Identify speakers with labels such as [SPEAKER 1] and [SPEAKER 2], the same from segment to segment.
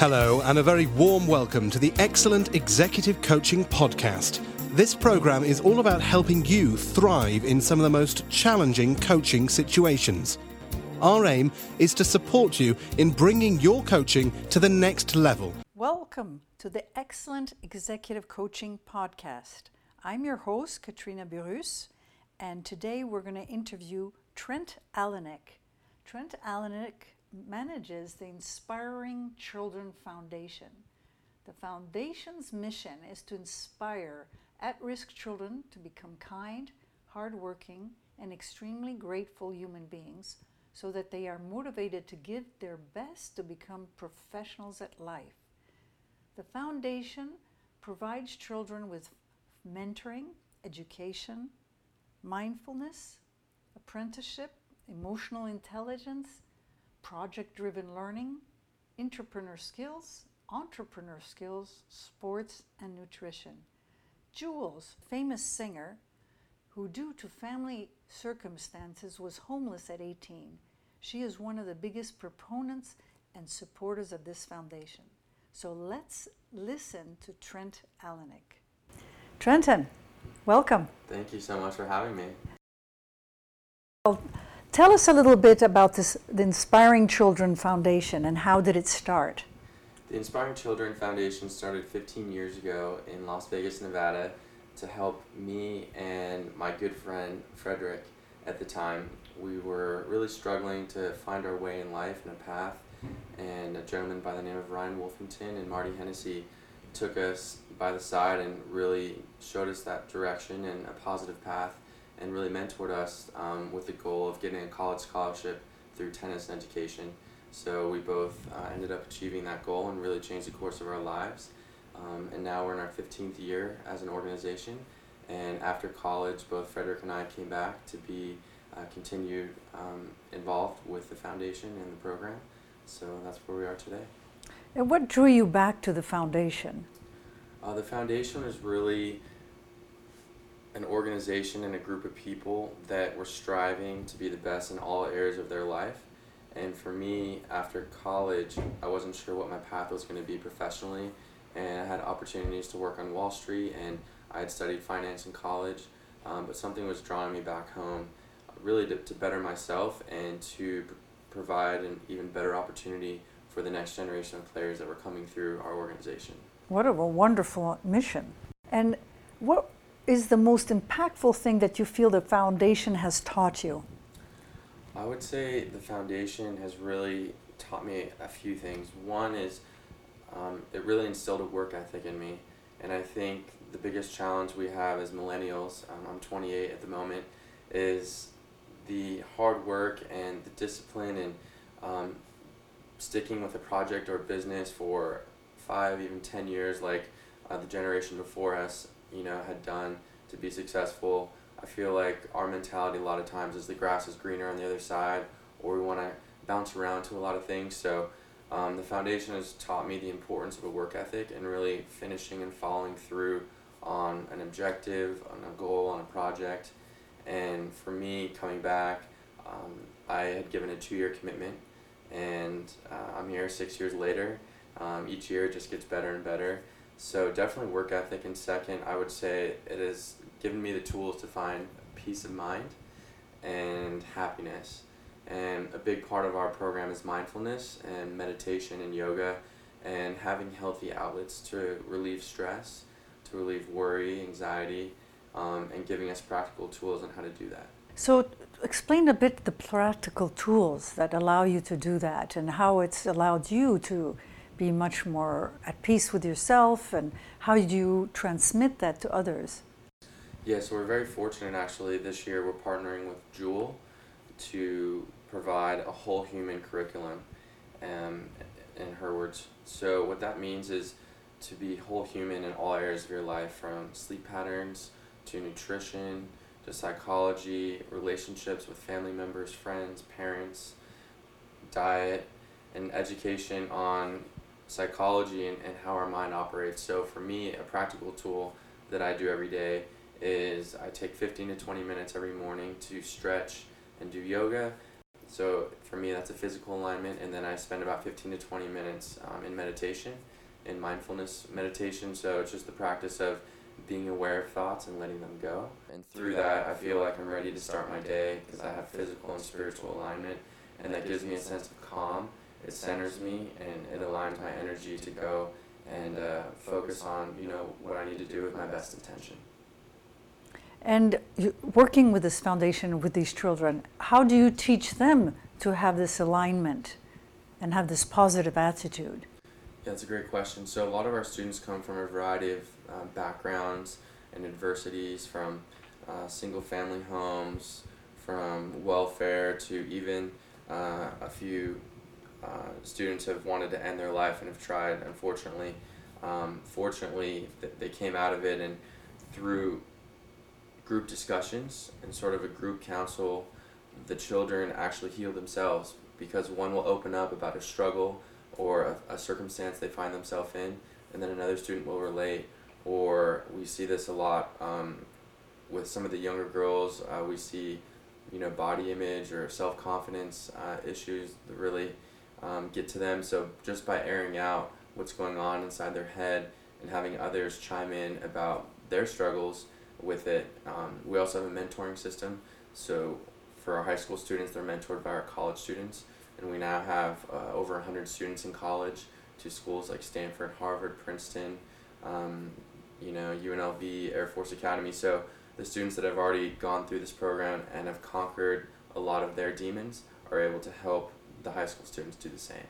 [SPEAKER 1] Hello, and a very warm welcome to the Excellent Executive Coaching Podcast. This program is all about helping you thrive in some of the most challenging coaching situations. Our aim is to support you in bringing your coaching to the next level.
[SPEAKER 2] Welcome to the Excellent Executive Coaching Podcast. I'm your host, Katrina Burrus, and today we're going to interview Trent Alenik. Trent Alenik manages the Inspiring Children Foundation. The foundation's mission is to inspire at risk children to become kind, hardworking, and extremely grateful human beings so that they are motivated to give their best to become professionals at life. The foundation provides children with mentoring, education, mindfulness, apprenticeship, emotional intelligence, project driven learning, entrepreneur skills, entrepreneur skills, sports, and nutrition. Jewel, famous singer, who due to family circumstances was homeless at 18, she is one of the biggest proponents and supporters of this foundation. So let's listen to Trent Alenik. Trenton, welcome.
[SPEAKER 3] Thank you so much for having me.
[SPEAKER 2] Well, tell us a little bit about this, the Inspiring Children Foundation and how did it start?
[SPEAKER 3] The Inspiring Children Foundation started 15 years ago in Las Vegas, Nevada to help me and my good friend Frederick at the time. We were really struggling to find our way in life and a path, and a gentleman by the name of Ryan Wolfington and Marty Hennessy took us by the side and really showed us that direction and a positive path and really mentored us um, with the goal of getting a college scholarship through tennis and education. So we both uh, ended up achieving that goal and really changed the course of our lives. Um, and now we're in our 15th year as an organization. And after college, both Frederick and I came back to be uh, continued um, involved with the foundation and the program. So that's where we are today.
[SPEAKER 2] And what drew you back to the foundation?
[SPEAKER 3] Uh, the foundation is really an organization and a group of people that were striving to be the best in all areas of their life. And for me, after college, I wasn't sure what my path was going to be professionally. And I had opportunities to work on Wall Street, and I had studied finance in college. Um, but something was drawing me back home, really to, to better myself and to pr- provide an even better opportunity for the next generation of players that were coming through our organization.
[SPEAKER 2] What a wonderful mission. And what is the most impactful thing that you feel the foundation has taught you?
[SPEAKER 3] I would say the foundation has really taught me a few things. One is um, it really instilled a work ethic in me, and I think the biggest challenge we have as millennials, um, I'm 28 at the moment, is the hard work and the discipline and um, sticking with a project or business for five, even 10 years, like uh, the generation before us, you know, had done to be successful. I feel like our mentality a lot of times is the grass is greener on the other side, or we want to bounce around to a lot of things. So um, the foundation has taught me the importance of a work ethic and really finishing and following through on an objective, on a goal, on a project. And for me, coming back, um, I had given a two year commitment, and uh, I'm here six years later. Um, each year it just gets better and better. So, definitely work ethic. And second, I would say it has given me the tools to find peace of mind and happiness. And a big part of our program is mindfulness and meditation and yoga and having healthy outlets to relieve stress, to relieve worry, anxiety, um, and giving us practical tools on how to do that.
[SPEAKER 2] So, explain a bit the practical tools that allow you to do that and how it's allowed you to be much more at peace with yourself and how do you transmit that to others?
[SPEAKER 3] Yeah, so we're very fortunate actually. This year we're partnering with Jewel to provide a whole human curriculum, um, in her words. So, what that means is to be whole human in all areas of your life from sleep patterns to nutrition to psychology, relationships with family members, friends, parents, diet, and education on psychology and, and how our mind operates. So, for me, a practical tool that I do every day is I take 15 to 20 minutes every morning to stretch and do yoga. So for me, that's a physical alignment, and then I spend about 15 to 20 minutes um, in meditation, in mindfulness meditation. So it's just the practice of being aware of thoughts and letting them go. And through that, I feel like I'm ready to start my day because I have physical and spiritual alignment, and that gives me a sense of calm. It centers me and it aligns my energy to go and uh, focus on you know what I need to do with my best intention.
[SPEAKER 2] And working with this foundation with these children, how do you teach them to have this alignment and have this positive attitude?
[SPEAKER 3] Yeah, that's a great question. So, a lot of our students come from a variety of uh, backgrounds and adversities from uh, single family homes, from welfare to even uh, a few uh, students have wanted to end their life and have tried. Unfortunately, um, fortunately, th- they came out of it and through group discussions and sort of a group council, the children actually heal themselves because one will open up about a struggle or a, a circumstance they find themselves in, and then another student will relate. Or we see this a lot um, with some of the younger girls. Uh, we see, you know, body image or self confidence uh, issues really um, get to them. So just by airing out what's going on inside their head and having others chime in about their struggles with it. Um, we also have a mentoring system. So for our high school students, they're mentored by our college students. And we now have uh, over 100 students in college to schools like Stanford, Harvard, Princeton, um, you know, UNLV, Air Force Academy. So the students that have already gone through this program and have conquered a lot of their demons are able to help the high school students do the same.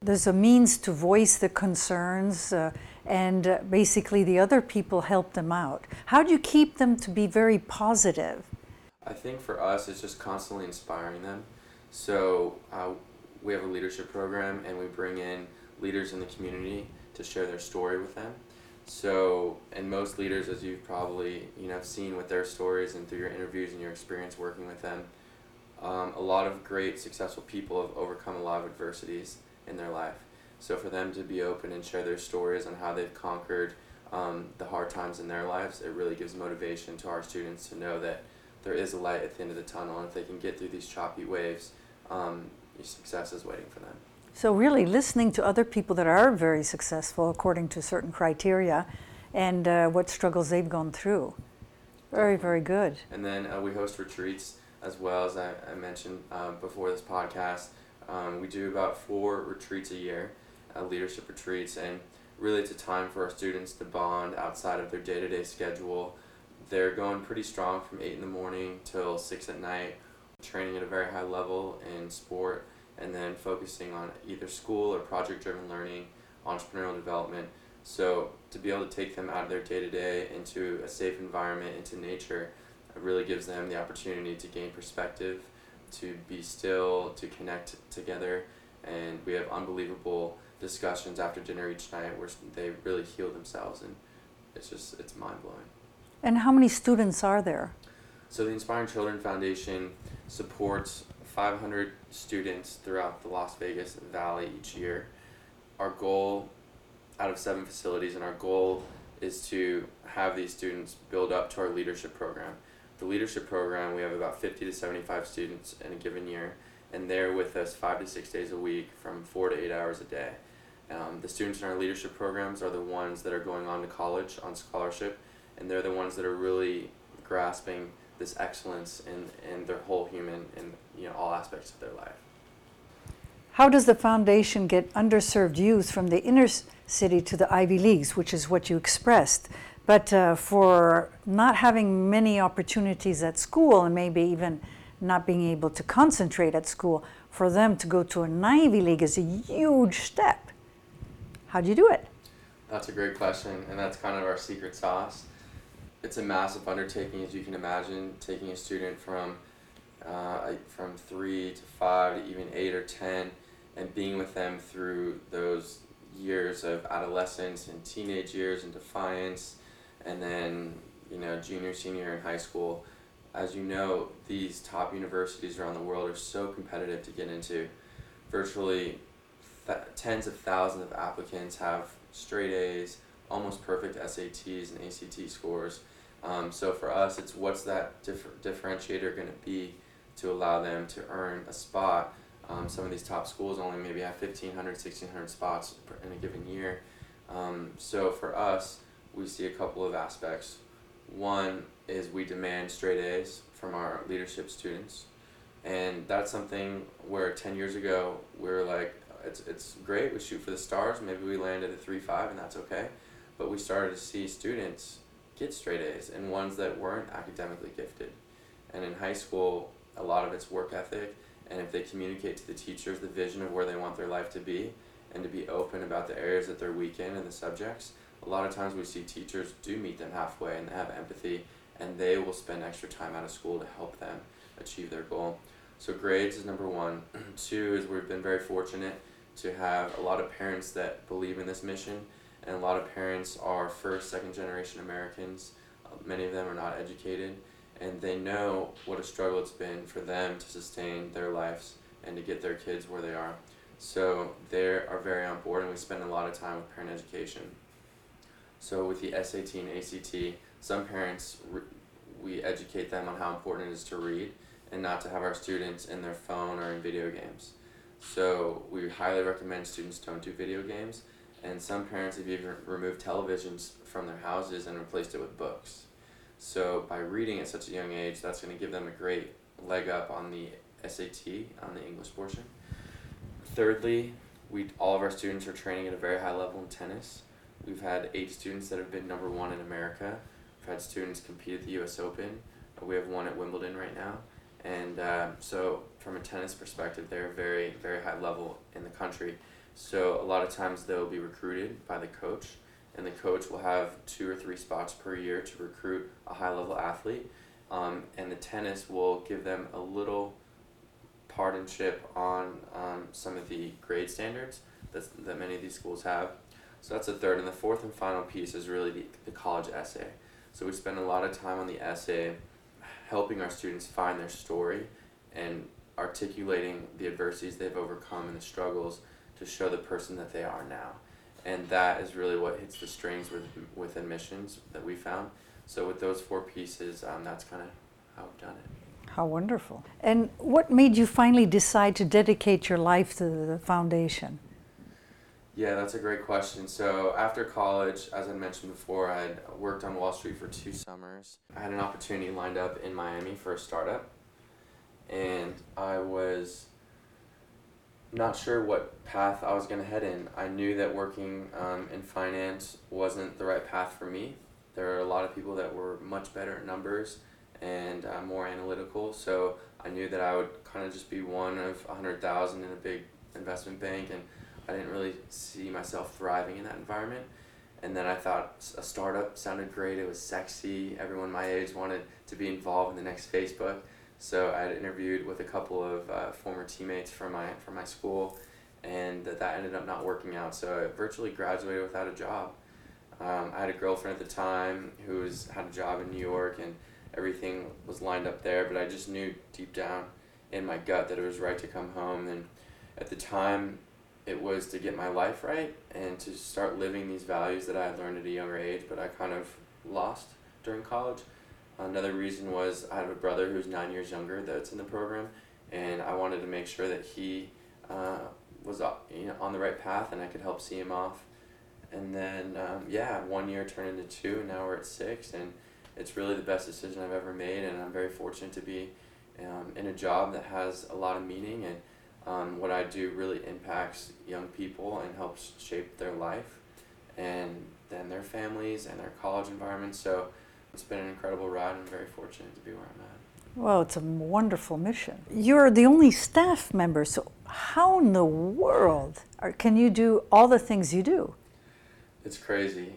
[SPEAKER 2] There's a means to voice the concerns, uh, and uh, basically the other people help them out. How do you keep them to be very positive?
[SPEAKER 3] I think for us, it's just constantly inspiring them. So uh, we have a leadership program, and we bring in leaders in the community to share their story with them. So, and most leaders, as you've probably you know seen with their stories and through your interviews and your experience working with them, um, a lot of great successful people have overcome a lot of adversities in their life. So for them to be open and share their stories on how they've conquered um, the hard times in their lives, it really gives motivation to our students to know that there is a light at the end of the tunnel, and if they can get through these choppy waves, um, success is waiting for them.
[SPEAKER 2] So really, listening to other people that are very successful according to certain criteria, and uh, what struggles they've gone through. Very, very good.
[SPEAKER 3] And then uh, we host retreats as well as I, I mentioned uh, before this podcast. Um, we do about four retreats a year, uh, leadership retreats, and really it's a time for our students to bond outside of their day to day schedule. They're going pretty strong from 8 in the morning till 6 at night, training at a very high level in sport, and then focusing on either school or project driven learning, entrepreneurial development. So, to be able to take them out of their day to day into a safe environment, into nature, really gives them the opportunity to gain perspective to be still, to connect together, and we have unbelievable discussions after dinner each night where they really heal themselves, and it's just it's mind blowing.
[SPEAKER 2] And how many students are there?
[SPEAKER 3] So the Inspiring Children Foundation supports 500 students throughout the Las Vegas Valley each year. Our goal, out of seven facilities, and our goal is to have these students build up to our leadership program the leadership program, we have about 50 to 75 students in a given year, and they're with us five to six days a week from four to eight hours a day. Um, the students in our leadership programs are the ones that are going on to college on scholarship, and they're the ones that are really grasping this excellence in, in their whole human in you know all aspects of their life.
[SPEAKER 2] How does the foundation get underserved youth from the inner city to the Ivy Leagues, which is what you expressed? But uh, for not having many opportunities at school and maybe even not being able to concentrate at school, for them to go to an Ivy League is a huge step. How do you do it?
[SPEAKER 3] That's a great question, and that's kind of our secret sauce. It's a massive undertaking, as you can imagine, taking a student from uh, from three to five to even eight or ten, and being with them through those years of adolescence and teenage years and defiance and then you know junior senior in high school as you know these top universities around the world are so competitive to get into virtually th- tens of thousands of applicants have straight a's almost perfect sats and act scores um, so for us it's what's that differ- differentiator going to be to allow them to earn a spot. Um, some of these top schools only maybe have 1,500, 1,600 spots in a given year. Um, so for us, we see a couple of aspects. One is we demand straight A's from our leadership students. And that's something where 10 years ago we were like, it's, it's great, we shoot for the stars, maybe we land at a 3 5, and that's okay. But we started to see students get straight A's and ones that weren't academically gifted. And in high school, a lot of it's work ethic, and if they communicate to the teachers the vision of where they want their life to be, and to be open about the areas that they're weak in and the subjects, a lot of times we see teachers do meet them halfway and they have empathy and they will spend extra time out of school to help them achieve their goal. So grades is number one. Two is we've been very fortunate to have a lot of parents that believe in this mission, and a lot of parents are first, second generation Americans. Uh, many of them are not educated, and they know what a struggle it's been for them to sustain their lives and to get their kids where they are. So they are very on board, and we spend a lot of time with parent education. So with the SAT and ACT, some parents re- we educate them on how important it is to read and not to have our students in their phone or in video games. So we highly recommend students don't do video games, and some parents have even removed televisions from their houses and replaced it with books. So by reading at such a young age, that's going to give them a great leg up on the SAT on the English portion. Thirdly, we all of our students are training at a very high level in tennis. We've had eight students that have been number one in America. We've had students compete at the U.S. Open. We have one at Wimbledon right now, and uh, so from a tennis perspective, they're very very high level in the country. So a lot of times they'll be recruited by the coach, and the coach will have two or three spots per year to recruit a high level athlete, um, and the tennis will give them a little partnership on um, some of the grade standards that, that many of these schools have. So that's the third. And the fourth and final piece is really the, the college essay. So we spend a lot of time on the essay helping our students find their story and articulating the adversities they've overcome and the struggles to show the person that they are now. And that is really what hits the strings with, with admissions that we found. So with those four pieces, um, that's kind of how we've done it.
[SPEAKER 2] How wonderful. And what made you finally decide to dedicate your life to the foundation?
[SPEAKER 3] Yeah, that's a great question. So after college, as I mentioned before, I had worked on Wall Street for two summers. I had an opportunity lined up in Miami for a startup, and I was not sure what path I was going to head in. I knew that working um, in finance wasn't the right path for me. There are a lot of people that were much better at numbers and uh, more analytical. So I knew that I would kind of just be one of a hundred thousand in a big investment bank, and I didn't really see myself thriving in that environment. And then I thought a startup sounded great. It was sexy. Everyone my age wanted to be involved in the next Facebook. So I had interviewed with a couple of uh, former teammates from my from my school, and that, that ended up not working out. So I virtually graduated without a job. Um, I had a girlfriend at the time who was had a job in New York, and everything was lined up there, but I just knew deep down in my gut that it was right to come home. And at the time, it was to get my life right and to start living these values that I had learned at a younger age, but I kind of lost during college. Another reason was I have a brother who's nine years younger that's in the program, and I wanted to make sure that he uh, was uh, you know, on the right path and I could help see him off. And then, um, yeah, one year turned into two, and now we're at six, and it's really the best decision I've ever made, and I'm very fortunate to be um, in a job that has a lot of meaning and um, what I do really impacts young people and helps shape their life and then their families and their college environment. So it's been an incredible ride. And I'm very fortunate to be where I'm at.
[SPEAKER 2] Well, it's a wonderful mission. You're the only staff member, so how in the world are, can you do all the things you do?
[SPEAKER 3] It's crazy.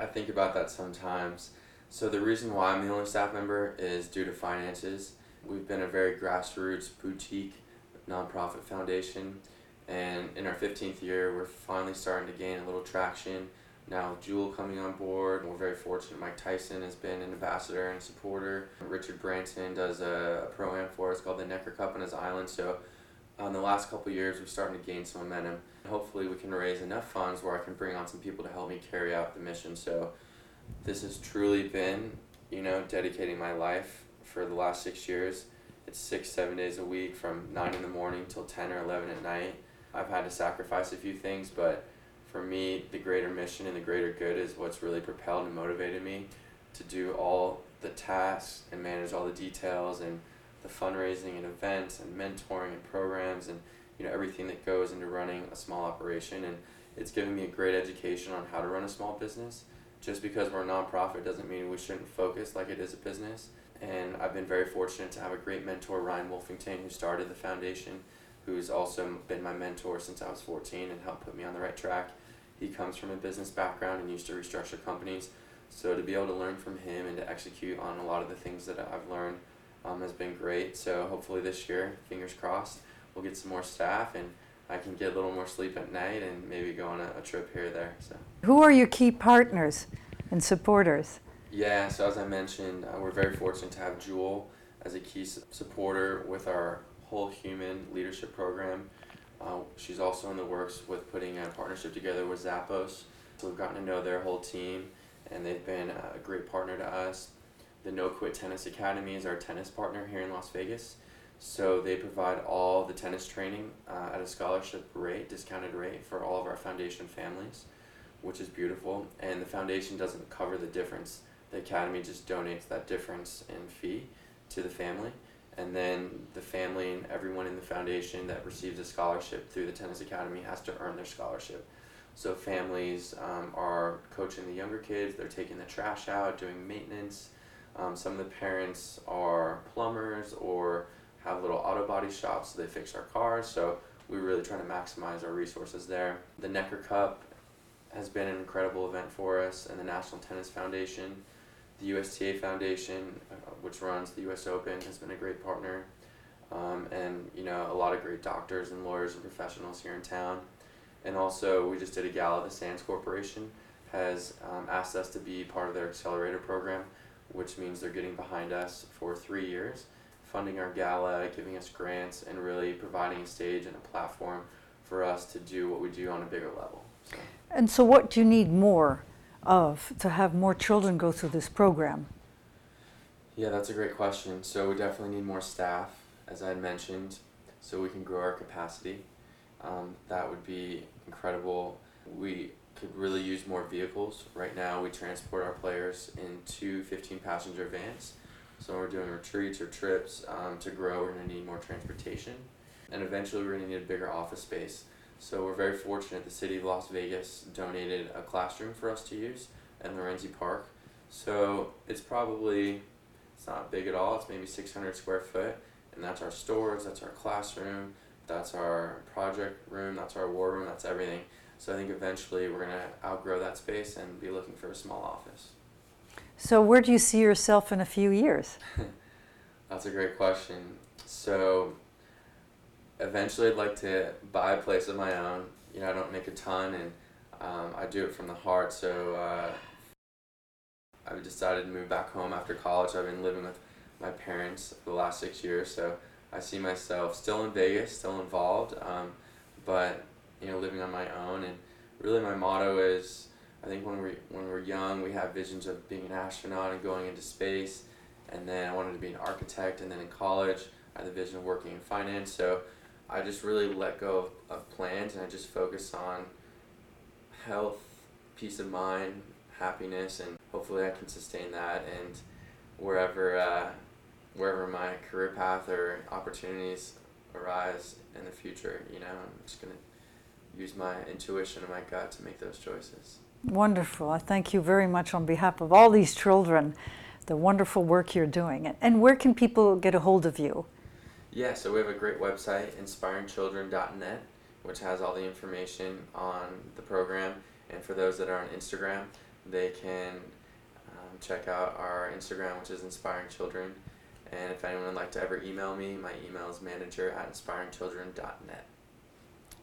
[SPEAKER 3] I think about that sometimes. So the reason why I'm the only staff member is due to finances. We've been a very grassroots boutique nonprofit foundation, and in our 15th year, we're finally starting to gain a little traction. Now, with Jewel coming on board, we're very fortunate. Mike Tyson has been an ambassador and supporter. Richard Branson does a, a pro am for us called the Necker Cup on his island. So, in the last couple years, we're starting to gain some momentum. Hopefully, we can raise enough funds where I can bring on some people to help me carry out the mission. So, this has truly been, you know, dedicating my life for the last six years. It's six, seven days a week from 9 in the morning till 10 or 11 at night. I've had to sacrifice a few things, but for me, the greater mission and the greater good is what's really propelled and motivated me to do all the tasks and manage all the details and the fundraising and events and mentoring and programs and you know everything that goes into running a small operation. And it's given me a great education on how to run a small business just because we're a nonprofit doesn't mean we shouldn't focus like it is a business. And I've been very fortunate to have a great mentor Ryan Wolfington who started the foundation who's also been my mentor since I was 14 and helped put me on the right track. He comes from a business background and used to restructure companies. So to be able to learn from him and to execute on a lot of the things that I've learned um, has been great. So hopefully this year, fingers crossed, we'll get some more staff and I can get a little more sleep at night and maybe go on a, a trip here or there. So.
[SPEAKER 2] Who are your key partners and supporters?
[SPEAKER 3] Yeah, so as I mentioned, uh, we're very fortunate to have Jewel as a key su- supporter with our whole human leadership program. Uh, she's also in the works with putting a partnership together with Zappos. So we've gotten to know their whole team, and they've been a great partner to us. The No Quit Tennis Academy is our tennis partner here in Las Vegas. So they provide all the tennis training uh, at a scholarship rate, discounted rate for all of our foundation families, which is beautiful. And the foundation doesn't cover the difference. The academy just donates that difference in fee to the family. And then the family and everyone in the foundation that receives a scholarship through the tennis academy has to earn their scholarship. So families um, are coaching the younger kids, they're taking the trash out, doing maintenance. Um, some of the parents are plumbers or have little auto body shops, so they fix our cars. So we're really try to maximize our resources there. The Necker Cup has been an incredible event for us, and the National Tennis Foundation, the USTA Foundation, uh, which runs the U.S. Open, has been a great partner, um, and you know a lot of great doctors and lawyers and professionals here in town. And also, we just did a gala. The Sands Corporation has um, asked us to be part of their accelerator program, which means they're getting behind us for three years, funding our gala, giving us grants, and really providing a stage and a platform for us to do what we do on a bigger level. So.
[SPEAKER 2] And so, what do you need more of to have more children go through this program?
[SPEAKER 3] Yeah, that's a great question. So, we definitely need more staff, as I had mentioned, so we can grow our capacity. Um, that would be incredible. We could really use more vehicles. Right now, we transport our players in two 15 passenger vans. So, when we're doing retreats or trips um, to grow, we're going to need more transportation. And eventually, we're going to need a bigger office space. So, we're very fortunate the city of Las Vegas donated a classroom for us to use in Lorenzi Park. So, it's probably it's not big at all. It's maybe 600 square foot, and that's our stores, that's our classroom, that's our project room, that's our war room, that's everything. So I think eventually we're gonna outgrow that space and be looking for a small office.
[SPEAKER 2] So, where do you see yourself in a few years?
[SPEAKER 3] That's a great question. So eventually I'd like to buy a place of my own. You know, I don't make a ton and um, I do it from the heart. So uh, I've decided to move back home after college. I've been living with my parents the last six years. So I see myself still in Vegas, still involved, um, but you know, living on my own. And really, my motto is, I think when we when we're young, we have visions of being an astronaut and going into space. And then I wanted to be an architect. And then in college, I had the vision of working in finance. So I just really let go of, of plans and I just focus on health, peace of mind, happiness, and hopefully I can sustain that. And wherever uh, wherever my career path or opportunities arise in the future, you know, I'm just gonna use my intuition and my gut to make those choices.
[SPEAKER 2] Wonderful. I thank you very much on behalf of all these children, the wonderful work you're doing. And where can people get a hold of you?
[SPEAKER 3] Yeah, so we have a great website, inspiringchildren.net, which has all the information on the program. And for those that are on Instagram, they can um, check out our Instagram, which is Inspiring Children. And if anyone would like to ever email me, my email is manager at inspiringchildren.net.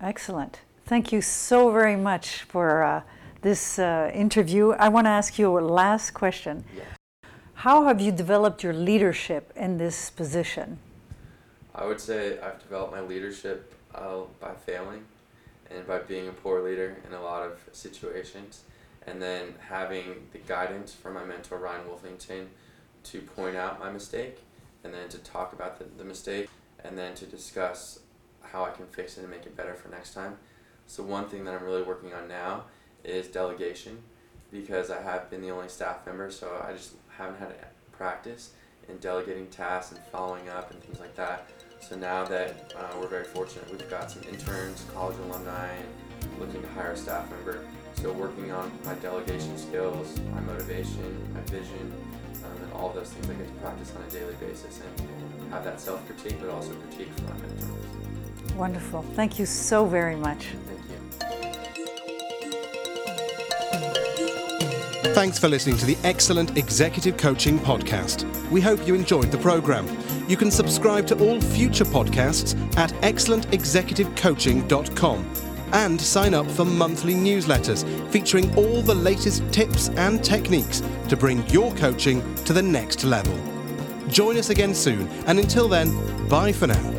[SPEAKER 2] Excellent. Thank you so very much for uh, this uh, interview. I want to ask you a last question.
[SPEAKER 3] Yeah.
[SPEAKER 2] How have you developed your leadership in this position?
[SPEAKER 3] I would say I've developed my leadership uh, by failing and by being a poor leader in a lot of situations. And then having the guidance from my mentor, Ryan Wolfington, to point out my mistake and then to talk about the, the mistake, and then to discuss how I can fix it and make it better for next time. So one thing that I'm really working on now is delegation because I have been the only staff member, so I just haven't had practice in delegating tasks and following up and things like that. So now that uh, we're very fortunate, we've got some interns, college alumni, and looking to hire a staff member. So working on my delegation skills, my motivation, my vision, um, and all those things I get to practice on a daily basis and have that self-critique, but also critique from my mentors.
[SPEAKER 2] Wonderful. Thank you so very much.
[SPEAKER 1] Thanks for listening to the Excellent Executive Coaching Podcast. We hope you enjoyed the program. You can subscribe to all future podcasts at excellentexecutivecoaching.com and sign up for monthly newsletters featuring all the latest tips and techniques to bring your coaching to the next level. Join us again soon, and until then, bye for now.